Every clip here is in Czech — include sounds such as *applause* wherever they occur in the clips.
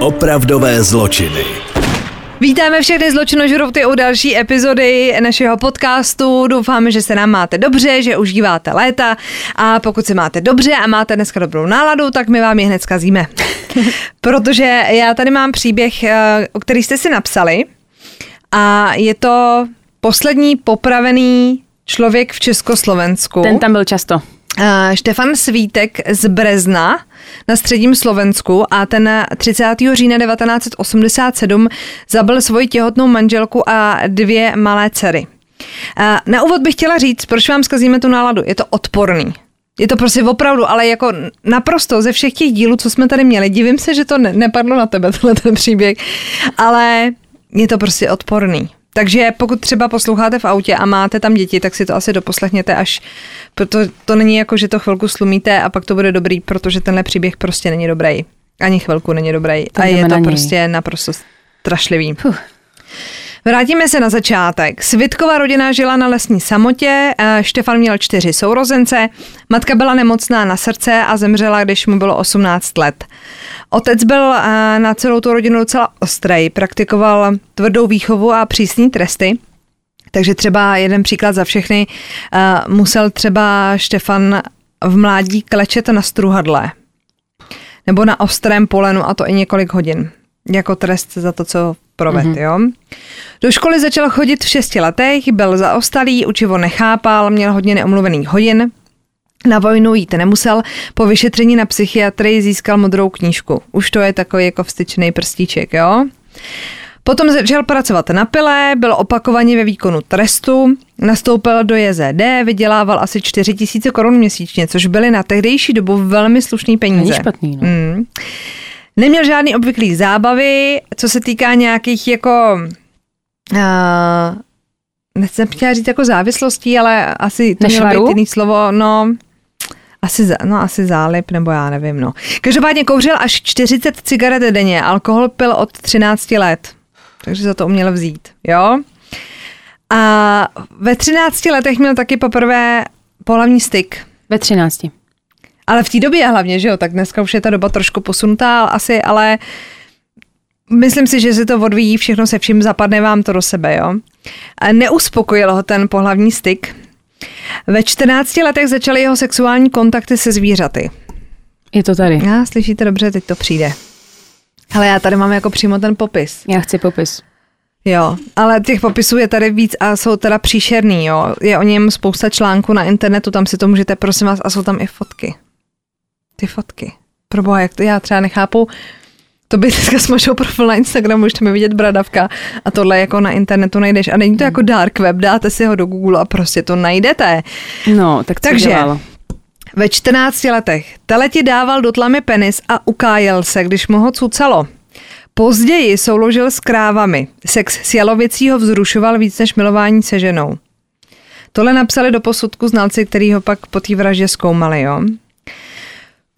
Opravdové zločiny. Vítáme všechny zločinožrouty u další epizody našeho podcastu. Doufáme, že se nám máte dobře, že užíváte léta a pokud se máte dobře a máte dneska dobrou náladu, tak my vám je hned zkazíme. *laughs* Protože já tady mám příběh, eh, o který jste si napsali a je to poslední popravený člověk v Československu. Ten tam byl často. Uh, Štefan Svítek z Brezna na středním Slovensku a ten 30. října 1987 zabil svoji těhotnou manželku a dvě malé dcery. Uh, na úvod bych chtěla říct, proč vám zkazíme tu náladu. Je to odporný. Je to prostě opravdu, ale jako naprosto ze všech těch dílů, co jsme tady měli. Divím se, že to ne- nepadlo na tebe, *laughs* tenhle ten příběh, ale je to prostě odporný. Takže pokud třeba posloucháte v autě a máte tam děti, tak si to asi doposlechněte až, proto to není jako, že to chvilku slumíte a pak to bude dobrý, protože tenhle příběh prostě není dobrý. Ani chvilku není dobrý. To a je to na prostě naprosto strašlivý. Puh. Vrátíme se na začátek. Svitkova rodina žila na lesní samotě, eh, Štefan měl čtyři sourozence, matka byla nemocná na srdce a zemřela, když mu bylo 18 let. Otec byl eh, na celou tu rodinu docela ostrej, praktikoval tvrdou výchovu a přísný tresty. Takže třeba jeden příklad za všechny, eh, musel třeba Štefan v mládí klečet na struhadle nebo na ostrém polenu a to i několik hodin. Jako trest za to, co proved, mm-hmm. jo. Do školy začal chodit v šesti letech, byl zaostalý, učivo nechápal, měl hodně neomluvených hodin. Na vojnu jít nemusel, po vyšetření na psychiatrii získal modrou knížku. Už to je takový jako vstyčný prstíček, jo. Potom začal pracovat na pile, byl opakovaně ve výkonu trestu, nastoupil do JZD, vydělával asi 4 tisíce korun měsíčně, což byly na tehdejší dobu velmi slušný peníze. Není špatný, no. Mm. Neměl žádný obvyklý zábavy, co se týká nějakých jako... Uh, nechcem chtěla říct jako závislostí, ale asi to mělo být jiný slovo, no... Asi, no, asi zálip, nebo já nevím, no. Každopádně kouřil až 40 cigaret denně, alkohol pil od 13 let. Takže za to uměl vzít, jo. A ve 13 letech měl taky poprvé pohlavní styk. Ve 13. Ale v té době hlavně, že jo, tak dneska už je ta doba trošku posunutá asi, ale myslím si, že se to odvíjí všechno se vším, zapadne vám to do sebe, jo. A neuspokojil ho ten pohlavní styk. Ve 14 letech začaly jeho sexuální kontakty se zvířaty. Je to tady. Já, slyšíte dobře, teď to přijde. Ale já tady mám jako přímo ten popis. Já chci popis. Jo, ale těch popisů je tady víc a jsou teda příšerný, jo. Je o něm spousta článků na internetu, tam si to můžete, prosím vás, a jsou tam i fotky. Ty fotky. Proboha, jak to já třeba nechápu, to by dneska smažil profil na Instagramu, už tam je vidět bradavka a tohle jako na internetu najdeš. A není to jako dark web, dáte si ho do Google a prostě to najdete. No, tak co Takže- dělal? Ve 14 letech teleti dával do tlamy penis a ukájel se, když mu ho cucalo. Později souložil s krávami. Sex s jalovicí ho vzrušoval víc než milování se ženou. Tohle napsali do posudku znalci, který ho pak po té vraždě zkoumali, jo.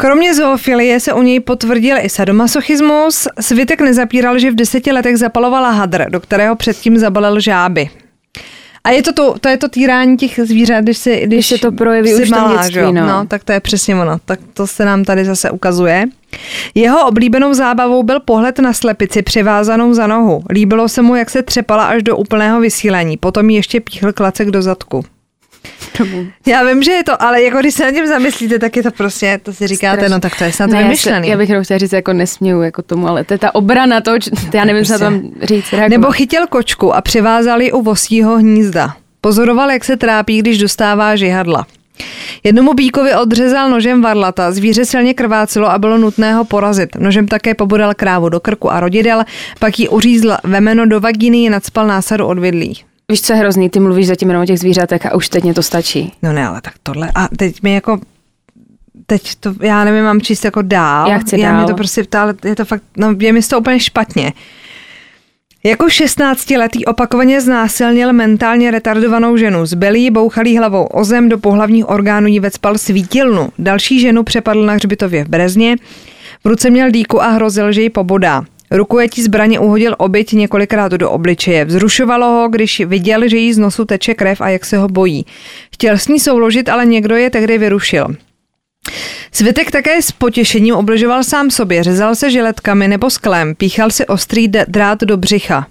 Kromě zoofilie se u něj potvrdil i sadomasochismus. Svitek nezapíral, že v deseti letech zapalovala hadr, do kterého předtím zabalil žáby. A je to, to, to je to týrání těch zvířat, když, si, když, Když se to projeví už malá, dětství, že jo? no. no. tak to je přesně ono. Tak to se nám tady zase ukazuje. Jeho oblíbenou zábavou byl pohled na slepici přivázanou za nohu. Líbilo se mu, jak se třepala až do úplného vysílení. Potom jí ještě píchl klacek do zadku. Já vím, že je to, ale jako když se nad tím zamyslíte, tak je to prostě, to si říkáte, Strašně. no tak to je snad já, vymyšlený. já bych chtěla říct, jako nesměju jako tomu, ale to je ta obrana toho, č- já nevím, co na tom říct. reagovat. Nebo chytil kočku a přivázal ji u vosího hnízda. Pozoroval, jak se trápí, když dostává žihadla. Jednomu bíkovi odřezal nožem varlata, zvíře silně krvácelo a bylo nutné ho porazit. Nožem také pobodal krávu do krku a rodidel, pak ji uřízl vemeno do vagíny a nadspal násadu od vidlí. Víš, co je hrozný, ty mluvíš zatím jenom o těch zvířatech a už teď mě to stačí. No ne, ale tak tohle. A teď mi jako teď to, já nevím, mám číst jako dál. Já chci já dál. Mě to prostě ptá, ale je to fakt, no je mi toho úplně špatně. Jako 16-letý opakovaně znásilnil mentálně retardovanou ženu. Zbelý ji bouchalý hlavou o zem, do pohlavních orgánů jí vecpal svítilnu. Další ženu přepadl na hřbitově v Brezně. V ruce měl dýku a hrozil, že ji pobodá. Rukojetí zbraně uhodil oběť několikrát do obličeje. Vzrušovalo ho, když viděl, že jí z nosu teče krev a jak se ho bojí. Chtěl s ní souložit, ale někdo je tehdy vyrušil. Svitek také s potěšením obližoval sám sobě, řezal se žiletkami nebo sklem, píchal si ostrý drát do břicha.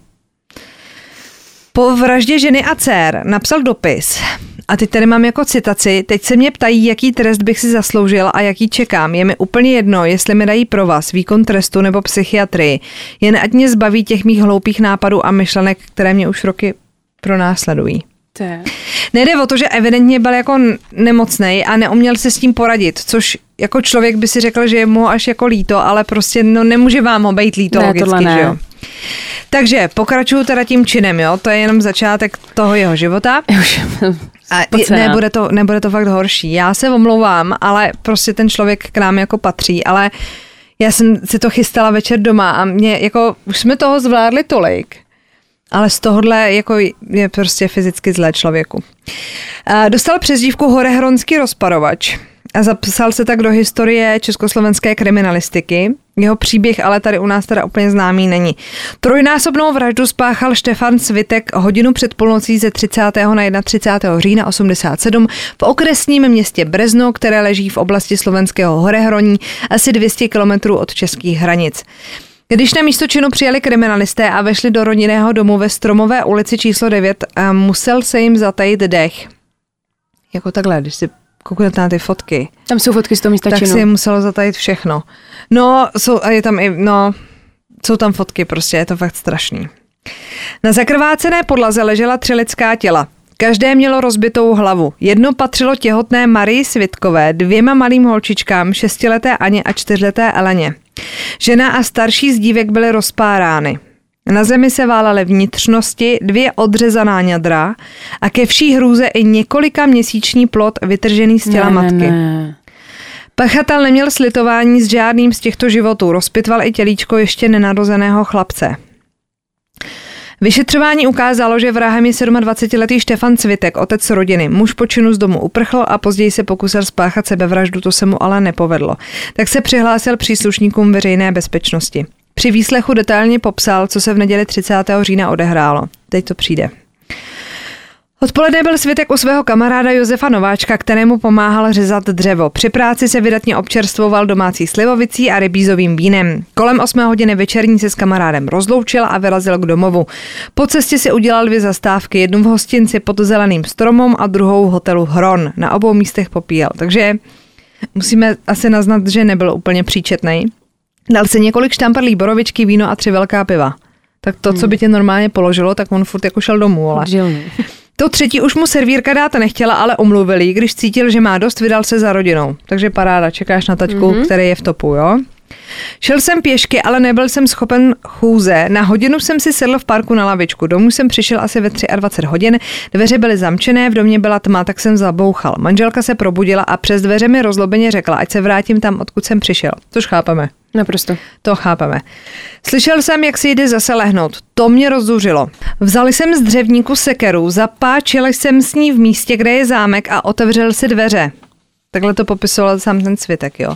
Po vraždě ženy a dcer napsal dopis. A teď tady mám jako citaci. Teď se mě ptají, jaký trest bych si zasloužil a jaký čekám. Je mi úplně jedno, jestli mi dají pro vás výkon trestu nebo psychiatrii. Jen ať mě zbaví těch mých hloupých nápadů a myšlenek, které mě už roky pronásledují. To. Nejde o to, že evidentně byl jako nemocný a neuměl se s tím poradit, což jako člověk by si řekl, že je mu až jako líto, ale prostě no nemůže vám ho být líto Ne, logicky, ne. že jo. Takže pokračuju teda tím činem, jo, to je jenom začátek toho jeho života. Už A nebude to, nebude to fakt horší. Já se omlouvám, ale prostě ten člověk k nám jako patří, ale já jsem si to chystala večer doma a mě jako, už jsme toho zvládli tolik, ale z tohohle jako je prostě fyzicky zlé člověku. Dostal přezdívku Horehronský rozparovač a zapsal se tak do historie československé kriminalistiky. Jeho příběh ale tady u nás teda úplně známý není. Trojnásobnou vraždu spáchal Štefan Svitek hodinu před půlnocí ze 30. na 31. října 87 v okresním městě Brezno, které leží v oblasti slovenského Horehroní asi 200 kilometrů od českých hranic. Když na místo činu přijeli kriminalisté a vešli do rodinného domu ve Stromové ulici číslo 9, a musel se jim zatajit dech. Jako takhle, když si kouknete na ty fotky, Tam jsou fotky z toho místa tak činu. si je muselo zatajit všechno. No, jsou, a je tam i, no, jsou tam fotky prostě, je to fakt strašný. Na zakrvácené podlaze ležela tři lidská těla. Každé mělo rozbitou hlavu. Jedno patřilo těhotné Marii Svitkové, dvěma malým holčičkám, šestileté Aně a čtyřleté Eleně. Žena a starší z dívek byly rozpárány. Na zemi se válaly vnitřnosti, dvě odřezaná ňadra a ke vší hrůze i několika měsíční plod vytržený z těla ne, matky. Ne, ne. Pachatel neměl slitování s žádným z těchto životů, rozpitval i tělíčko ještě nenarozeného chlapce. Vyšetřování ukázalo, že vrahem je 27-letý Štefan Cvitek, otec rodiny. Muž po činu z domu uprchl a později se pokusil spáchat sebevraždu, to se mu ale nepovedlo. Tak se přihlásil příslušníkům veřejné bezpečnosti. Při výslechu detailně popsal, co se v neděli 30. října odehrálo. Teď to přijde. Odpoledne byl světek u svého kamaráda Josefa Nováčka, kterému pomáhal řezat dřevo. Při práci se vydatně občerstvoval domácí slivovicí a rybízovým vínem. Kolem 8 hodiny večerní se s kamarádem rozloučil a vyrazil k domovu. Po cestě si udělal dvě zastávky, jednu v hostinci pod zeleným stromem a druhou v hotelu Hron. Na obou místech popíjel. Takže musíme asi naznat, že nebyl úplně příčetný. Dal si několik štamprlí borovičky, víno a tři velká piva. Tak to, co by tě normálně položilo, tak on furt jako šel domů, ale... Žilný. *laughs* To třetí už mu servírka dát nechtěla, ale omluvil jí, když cítil, že má dost, vydal se za rodinou. Takže paráda, čekáš na taťku, mm-hmm. který je v topu, jo? Šel jsem pěšky, ale nebyl jsem schopen chůze. Na hodinu jsem si sedl v parku na lavičku. Domů jsem přišel asi ve 23 hodin. Dveře byly zamčené, v domě byla tma, tak jsem zabouchal. Manželka se probudila a přes dveře mi rozlobeně řekla, ať se vrátím tam, odkud jsem přišel. Což chápeme. Naprosto. To chápeme. Slyšel jsem, jak si jde zase lehnout. To mě rozzuřilo. Vzal jsem z dřevníku sekeru, zapáčil jsem s ní v místě, kde je zámek a otevřel si dveře. Takhle to popisoval sám ten světek, jo.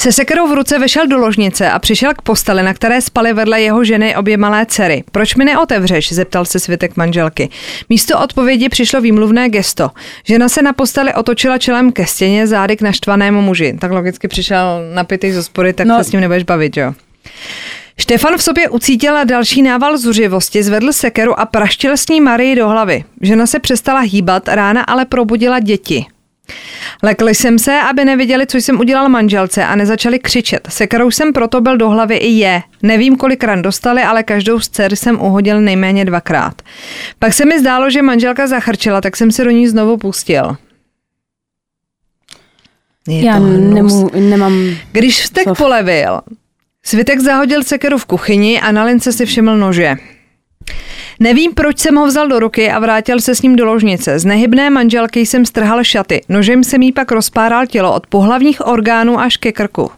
Se sekerou v ruce vešel do ložnice a přišel k posteli, na které spaly vedle jeho ženy obě malé dcery. Proč mi neotevřeš? zeptal se světek manželky. Místo odpovědi přišlo výmluvné gesto. Žena se na posteli otočila čelem ke stěně, zády k naštvanému muži. Tak logicky přišel napitý z hospody, tak no. No. se s ním nebudeš bavit, jo. Štefan v sobě ucítila další nával zuřivosti, zvedl sekeru a praštil s ní Marii do hlavy. Žena se přestala hýbat, rána ale probudila děti. Lekl jsem se, aby neviděli, co jsem udělal manželce a nezačali křičet. Sekerou jsem proto byl do hlavy i je. Nevím, kolik ran dostali, ale každou z dcer jsem uhodil nejméně dvakrát. Pak se mi zdálo, že manželka zachrčila, tak jsem se do ní znovu pustil. Je Já nemu, nemám... Když vztek Slov. polevil, Svitek zahodil sekeru v kuchyni a na lince si všiml nože. Nevím, proč jsem ho vzal do ruky a vrátil se s ním do ložnice. Z nehybné manželky jsem strhal šaty. Nožem jsem jí pak rozpáral tělo od pohlavních orgánů až ke krku.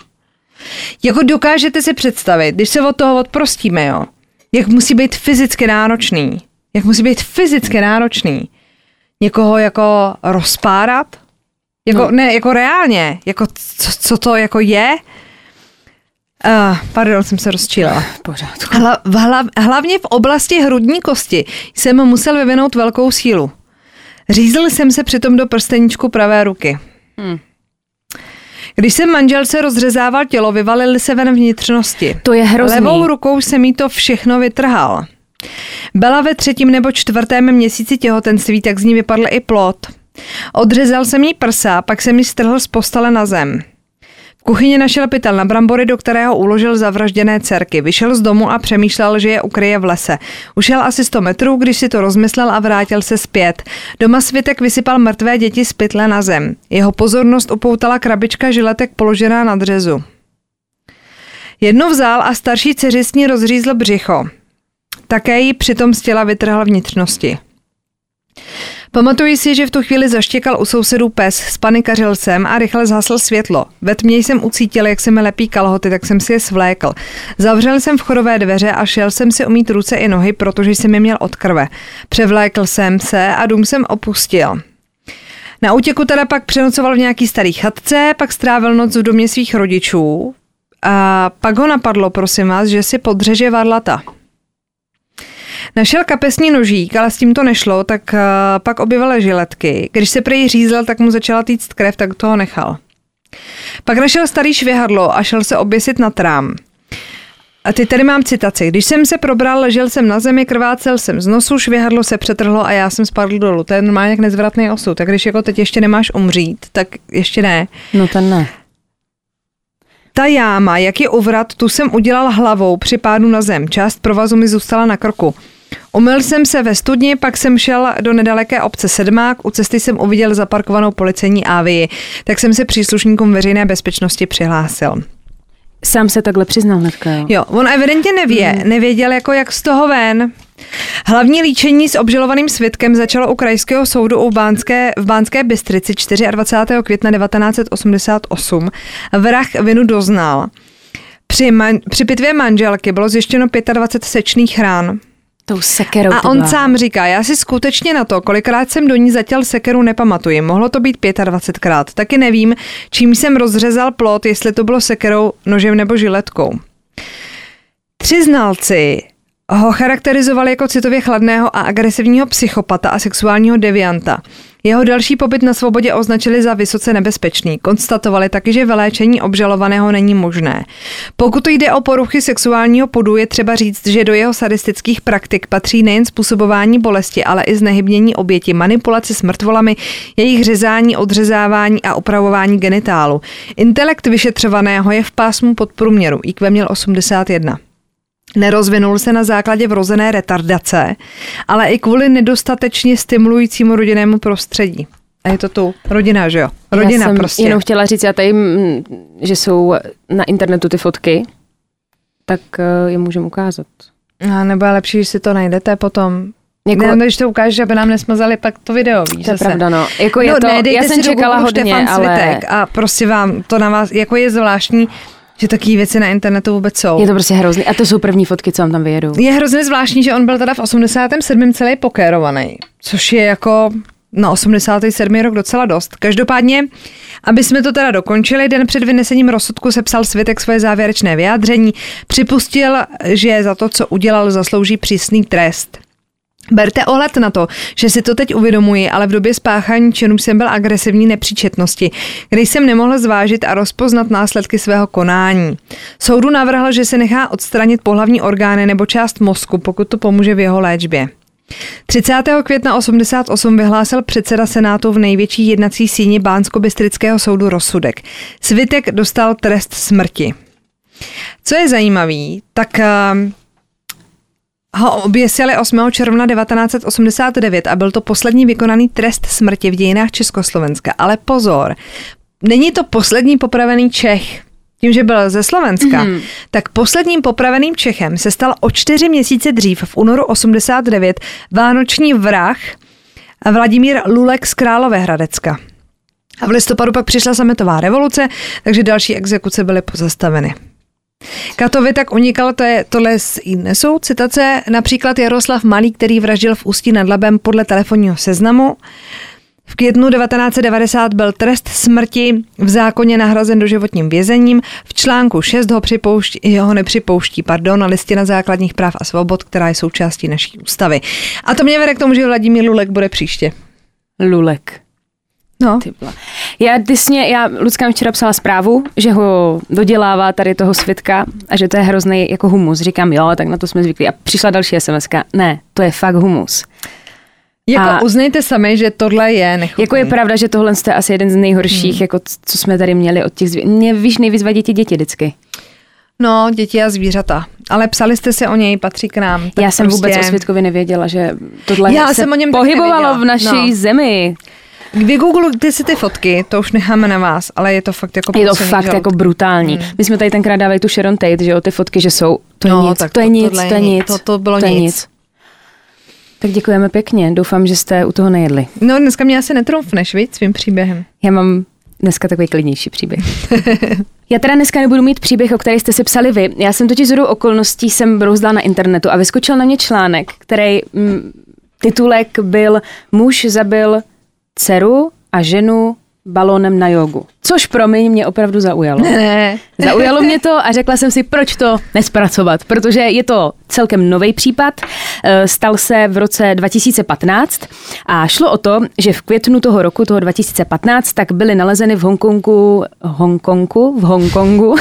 Jako dokážete si představit, když se od toho odprostíme, jo, jak musí být fyzicky náročný. Jak musí být fyzicky náročný. Někoho jako rozpárat? Jako, no. ne, jako reálně. Jako co, co to jako je? Uh, pardon, jsem se. V pořádku. Hla, hla, hlavně v oblasti hrudní kosti jsem musel vyvinout velkou sílu. Řízl jsem se přitom do prsteničku pravé ruky. Hmm. Když jsem manželce rozřezával tělo, vyvalily se ven vnitřnosti. To je hrozný. Levou rukou jsem jí to všechno vytrhal. Byla ve třetím nebo čtvrtém měsíci těhotenství, tak z ní vypadl i plod. Odřezal jsem jí prsa, pak jsem ji strhl z postele na zem. Kuchyni našel pytel na brambory, do kterého uložil zavražděné dcerky. Vyšel z domu a přemýšlel, že je ukryje v lese. Ušel asi 100 metrů, když si to rozmyslel a vrátil se zpět. Doma svitek vysypal mrtvé děti z pytle na zem. Jeho pozornost upoutala krabička žiletek položená na dřezu. Jednu vzal a starší dceři s ní rozřízl břicho. Také jí přitom z těla vytrhal vnitřnosti. Pamatuji si, že v tu chvíli zaštěkal u sousedů pes, spanikařil jsem a rychle zhasl světlo. Ve tmě jsem ucítil, jak se mi lepí kalhoty, tak jsem si je svlékl. Zavřel jsem vchodové dveře a šel jsem si umít ruce i nohy, protože jsem je měl od krve. Převlékl jsem se a dům jsem opustil. Na útěku teda pak přenocoval v nějaký starý chatce, pak strávil noc v domě svých rodičů a pak ho napadlo, prosím vás, že si podřeže varlata. Našel kapesní nožík, ale s tím to nešlo, tak uh, pak objevil žiletky. Když se prej řízl, tak mu začala týct krev, tak toho nechal. Pak našel starý švihadlo a šel se oběsit na trám. A ty tady mám citaci. Když jsem se probral, ležel jsem na zemi, krvácel jsem z nosu, švihadlo se přetrhlo a já jsem spadl dolů. To je normálně jak nezvratný osud. Tak když jako teď ještě nemáš umřít, tak ještě ne. No ten ne. Ta jáma, jak je uvrat, tu jsem udělal hlavou při pádu na zem. Část provazu mi zůstala na krku. Umyl jsem se ve studni, pak jsem šel do nedaleké obce Sedmák, u cesty jsem uviděl zaparkovanou policejní ávii, tak jsem se příslušníkům veřejné bezpečnosti přihlásil. Sám se takhle přiznal hnedka, jo. Jo, on evidentně nevě, Hmm. nevěděl jako jak z toho ven. Hlavní líčení s obžalovaným svědkem začalo u krajského soudu u Bánské, v Bánské Bystrici 24. května 1988. Vrah vinu doznal. Při, man, při pitvě manželky bylo zjištěno 25 sečných rán. Tou sekerou. A on byla. sám říká, já si skutečně na to, kolikrát jsem do ní zatěl sekeru, nepamatuji. Mohlo to být 25krát. Taky nevím, čím jsem rozřezal plot, jestli to bylo sekerou, nožem nebo žiletkou. Tři znalci ho charakterizovali jako citově chladného a agresivního psychopata a sexuálního devianta. Jeho další pobyt na svobodě označili za vysoce nebezpečný. Konstatovali taky, že vyléčení obžalovaného není možné. Pokud jde o poruchy sexuálního podu, je třeba říct, že do jeho sadistických praktik patří nejen způsobování bolesti, ale i znehybnění oběti, manipulace s mrtvolami, jejich řezání, odřezávání a upravování genitálu. Intelekt vyšetřovaného je v pásmu podprůměru. IQ měl 81. Nerozvinul se na základě vrozené retardace, ale i kvůli nedostatečně stimulujícímu rodinnému prostředí. A je to tu rodina, že jo? Rodina já jsem prostě. jenom chtěla říct, já tady, že jsou na internetu ty fotky, tak eh, je můžeme ukázat. A nebo je lepší, když si to najdete potom. Jako- ne, když to ukážeš, aby nám nesmazali pak to video, víš, To je pravda, no. Jako je to, dejte já jsem čekala hodně, Štefan ale Svitek a prostě vám to na vás, jako je zvláštní, že takové věci na internetu vůbec jsou. je to prostě hrozný. A to jsou první fotky, co vám tam vyjedou. Je hrozně zvláštní, že on byl teda v 87. celý pokérovaný, což je jako na 87. rok docela dost. Každopádně, aby jsme to teda dokončili, den před vynesením rozsudku sepsal světek svoje závěrečné vyjádření, připustil, že za to, co udělal, zaslouží přísný trest. Berte ohled na to, že si to teď uvědomuji, ale v době spáchání činů jsem byl agresivní nepříčetnosti, kdy jsem nemohl zvážit a rozpoznat následky svého konání. Soudu navrhl, že se nechá odstranit pohlavní orgány nebo část mozku, pokud to pomůže v jeho léčbě. 30. května 88 vyhlásil předseda Senátu v největší jednací síni Bánsko-Bystrického soudu rozsudek. Svitek dostal trest smrti. Co je zajímavý, tak ehm, ho oběsili 8. června 1989 a byl to poslední vykonaný trest smrti v dějinách Československa. Ale pozor, není to poslední popravený Čech. Tím, že byl ze Slovenska, mm. tak posledním popraveným Čechem se stal o čtyři měsíce dřív, v únoru 89, vánoční vrah Vladimír Lulek z Královéhradecka. A v listopadu pak přišla sametová revoluce, takže další exekuce byly pozastaveny. Katovi tak unikal, to je, tohle jsou citace, například Jaroslav Malý, který vraždil v Ústí nad Labem podle telefonního seznamu. V květnu 1990 byl trest smrti v zákoně nahrazen doživotním vězením. V článku 6 ho, připouští, ho nepřipouští pardon, listina základních práv a svobod, která je součástí naší ústavy. A to mě vede k tomu, že Vladimír Lulek bude příště. Lulek. No. Ty byla. Já, mě, já, Lucka mi včera psala zprávu, že ho dodělává tady toho svitka a že to je hrozný jako humus. Říkám, jo, tak na to jsme zvyklí. A přišla další sms Ne, to je fakt humus. Jako A- uznejte sami, že tohle je nechutný. Jako je pravda, že tohle je asi jeden z nejhorších, hmm. jako co jsme tady měli od těch zví... Mě víš, nejvíc vadí ti děti vždycky. No, děti a zvířata. Ale psali jste si o něj, patří k nám. tak Já jsem prostě... vůbec o Světkovi nevěděla, že tohle Já se jsem o něm pohybovalo v naší No. zemi. Vygooglujte si ty fotky, to už necháme na vás, ale je to fakt jako Je to fakt žalud. jako brutální. Hmm. My jsme tady tenkrát dávali tu Sharon Tate, že jo, ty fotky, že jsou, to je No, nic, tak to je to- nic, to je nic. to- to bylo to nic. nic. Tak děkujeme pěkně, doufám, že jste u toho nejedli. No, dneska mě asi netrumfneš, víc svým příběhem. Já mám dneska takový klidnější příběh. *laughs* Já teda dneska nebudu mít příběh, o který jste si psali vy. Já jsem totiž zhodou okolností jsem brouzdala na internetu a vyskočil na mě článek, který mm, titulek byl Muž zabil dceru a ženu balónem na jogu. Což promiň mě opravdu zaujalo. Ne. Zaujalo mě to a řekla jsem si, proč to nespracovat, protože je to celkem nový případ. Eh, Stal se v roce 2015 a šlo o to, že v květnu toho roku, toho 2015, tak byly nalezeny v Hongkongu, Hongkongu, v Hongkongu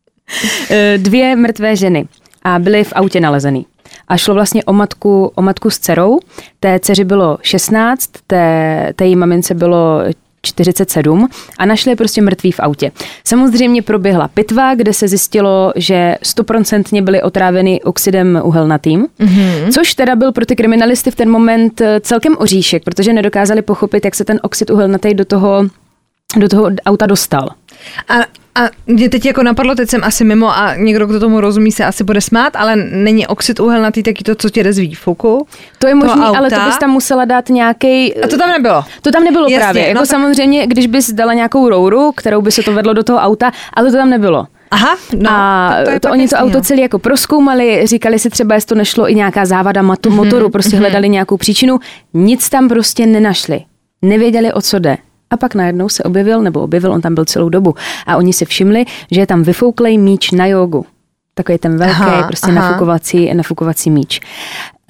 *laughs* eh, dvě mrtvé ženy a byly v autě nalezený. A šlo vlastně o matku, o matku s dcerou. Té dceři bylo 16, té, té její mamince bylo 47 a našli je prostě mrtví v autě. Samozřejmě proběhla pitva, kde se zjistilo, že stoprocentně byly otráveny oxidem uhelnatým, mm-hmm. což teda byl pro ty kriminalisty v ten moment eh, celkem oříšek, protože nedokázali pochopit, jak se ten oxid uhelnatý do toho, do toho auta dostal. A, a mě teď jako napadlo, teď jsem asi mimo a někdo, kdo tomu rozumí, se asi bude smát, ale není oxid uhelnatý taky to, co tě jde z výfuku? To je možné, ale to bys tam musela dát nějaký. A to tam nebylo. To tam nebylo Jasně, právě. no Jako tak- samozřejmě, když bys dala nějakou rouru, kterou by se to vedlo do toho auta, ale to tam nebylo. Aha, no. a to, to pak oni to auto no. celé jako proskoumali, říkali si třeba, jestli to nešlo i nějaká závada Mhm, motoru, prostě hledali nějakou příčinu, nic tam prostě nenašli. Nevěděli, o co jde. A pak najednou se objevil, nebo objevil, on tam byl celou dobu. A oni si všimli, že je tam vyfouklej míč na jogu. Takový ten velký, Aha, prostě aha. nafukovací, nafukovací míč.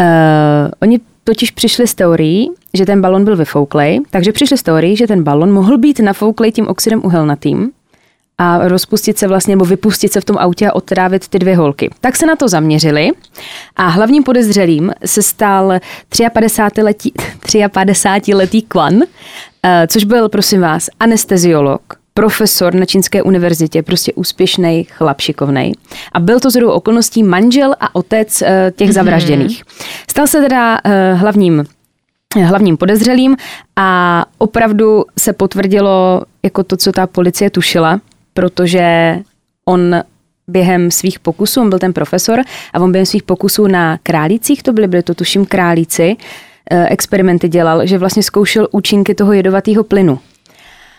Uh, oni totiž přišli s teorií, že ten balon byl vyfouklej, takže přišli s teorií, že ten balon mohl být nafouklej tím oxidem uhelnatým, a rozpustit se vlastně, nebo vypustit se v tom autě a otrávit ty dvě holky. Tak se na to zaměřili a hlavním podezřelým se stal 53-letý, 53-letý Kwan, eh, což byl, prosím vás, anesteziolog, profesor na Čínské univerzitě, prostě úspěšný chlap šikovnej. A byl to zhodou okolností manžel a otec eh, těch zavražděných. Stal se teda eh, hlavním hlavním podezřelým a opravdu se potvrdilo jako to, co ta policie tušila, protože on během svých pokusů, on byl ten profesor, a on během svých pokusů na králících, to byly, byly to tuším králíci, eh, experimenty dělal, že vlastně zkoušel účinky toho jedovatého plynu.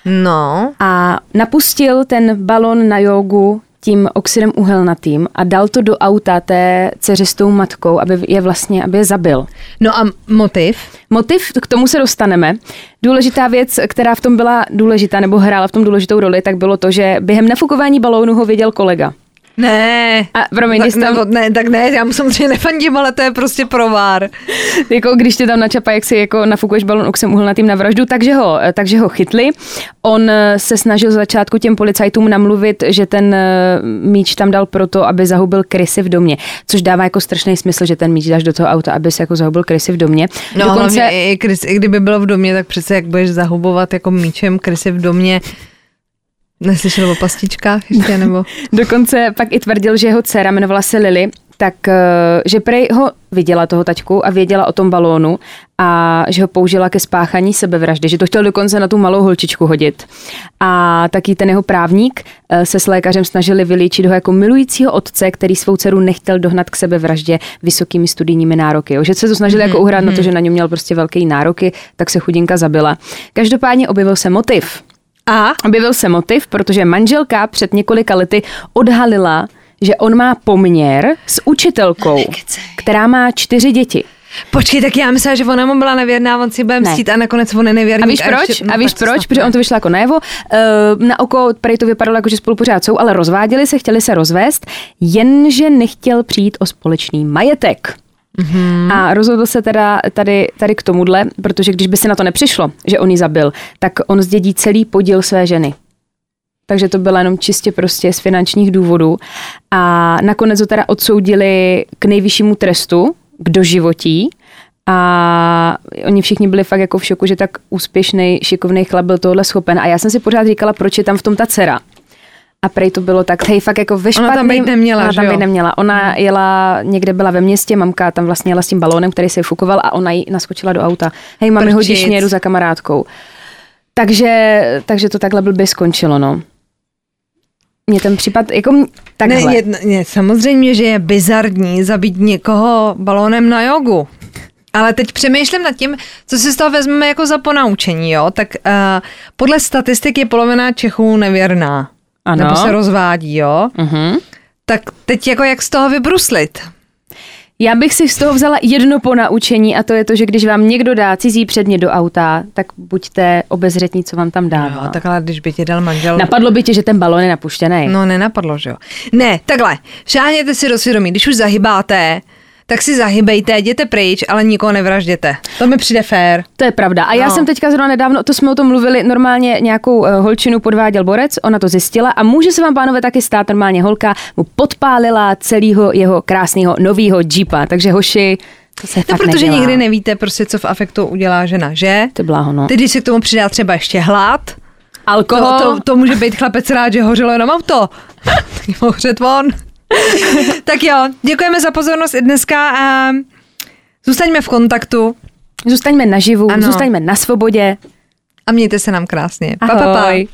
No, A napustil ten balon na jogu tím oxidem uhelnatým a dal to do auta té dceři s tou matkou, aby je vlastně, aby je zabil. no a motiv? Motiv, k tomu se dostaneme. Důležitá věc, která v tom byla důležitá, nebo hrála v tom důležitou roli, tak bylo to, že během nafukování balónu ho viděl kolega. Ne. A promiň, tak, tam, nebo, ne, tak ne, já mu samozřejmě nefandím, ale to je prostě provár. jako když tě tam načapá, jak si jako nafukuješ balon oxem uhelnatým na vraždu, takže ho, takže ho chytli. On eh, se snažil z začátku těm policajtům namluvit, že ten eh, míč tam dal proto, aby zahubil krysy v domě, což dává jako strašný smysl, že ten míč dáš do toho auta, aby se jako zahubil krysy v domě. No Dokonce... hlavně i, krys, i kdyby bylo v domě, tak přece jak budeš zahubovat jako míčem krysy v domě, Neslyšel o pastičkách ještě, nebo? *laughs* Dokonce pak i tvrdil, že jeho dcera jmenovala se Lily, tak eh, že prej ho viděla toho taťku a věděla o tom balónu a že ho použila ke spáchaní sebevraždy, že to chtěl dokonce na tu malou holčičku hodit. A taky ten jeho právník eh, se s lékařem snažili vylíčit ho jako milujícího otce, který svou dceru nechtěl dohnat k sebevraždě vysokými studijními nároky. Jo. Že se to snažili mm-hmm. jako uhrát na to, že na něm měl prostě velký nároky, tak se chudinka zabila. Každopádně objevil se motiv. A? Objevil se motiv, protože manželka před několika lety odhalila, že on má poměr s učitelkou, která má čtyři děti. Počkej, tak já myslela, že ona mu byla nevěrná, on si bude Ne. mstít a nakonec on je nevěrný. A víš proč? ještě- no, a víš proč? snad Protože ne. on to vyšlo jako najevo. Eh, Na oko prej to vypadalo jako, že spolu pořád jsou, ale rozváděli se, chtěli se rozvést, jenže nechtěl přijít o společný majetek. Mm-hmm. A rozhodl se teda tady, tady k tomuhle, protože když by se na to nepřišlo, že on ji zabil, tak on zdědí celý podíl své ženy. Takže to bylo jenom čistě prostě z finančních důvodů. A nakonec ho teda odsoudili k nejvyššímu trestu, k doživotí. A oni všichni byli fakt jako v šoku, že tak úspěšný, šikovný chlap byl tohle schopen. A já jsem si pořád říkala, proč je tam v tom ta dcera. A prej to bylo tak, hej, fakt jako ve špatným... Ona tam být neměla, Ona tam být jo? neměla. Ona jela, někde byla ve městě, mamka tam vlastně jela s tím balónem, který se fukoval a ona jí naskočila do auta. Hej, mami, hodíš mě, jedu za kamarádkou. Takže, takže to takhle blbě skončilo, no. Mě ten případ, jako takhle. Ne, je, ne, samozřejmě, že je bizarní zabít někoho balónem na jogu. Ale teď přemýšlím nad tím, co si z toho vezmeme jako za ponaučení, jo? Tak uh, podle statistik je polovina Čechů nevěrná. Ano. Nebo se rozvádí, jo? Mhm. Tak teď jako jak z toho vybruslit? Já bych si z toho vzala jedno ponaučení a to je to, že když vám někdo dá cizí předmět do auta, tak buďte obezřetní, co vám tam dává. Jo, takhle, když by ti dal manžel... Napadlo by tě, že ten balon je napuštěný. No, nenapadlo, že jo. Ne, takhle, šáhněte si do svědomí, když už zahybáte, tak si zahybejte, jděte pryč, ale nikoho nevražděte. To mi přijde fér. To je pravda. A já No. jsem teďka zrovna nedávno, to jsme o tom mluvili, normálně nějakou uh, holčinu podváděl borec, ona to zjistila a může se vám, pánové, taky stát normálně holka, mu podpálila celého jeho krásného nového jeepa. Takže hoši, to se No, protože nedělá. nikdy nevíte prostě, co v afektu udělá žena, že? Ty bláho, no. Teď, když se k tomu přidá třeba ještě hlad, Alkohol. to, to, to může být chlapec rád, že hořelo jenom auto. *laughs* Tak mohl hřet von. *laughs* tak jo, děkujeme za pozornost i dneska a zůstaňme v kontaktu Zůstaňme naživu, Ano. zůstaňme na svobodě. a mějte se nám krásně. Pa, pa, pa. Ahoj.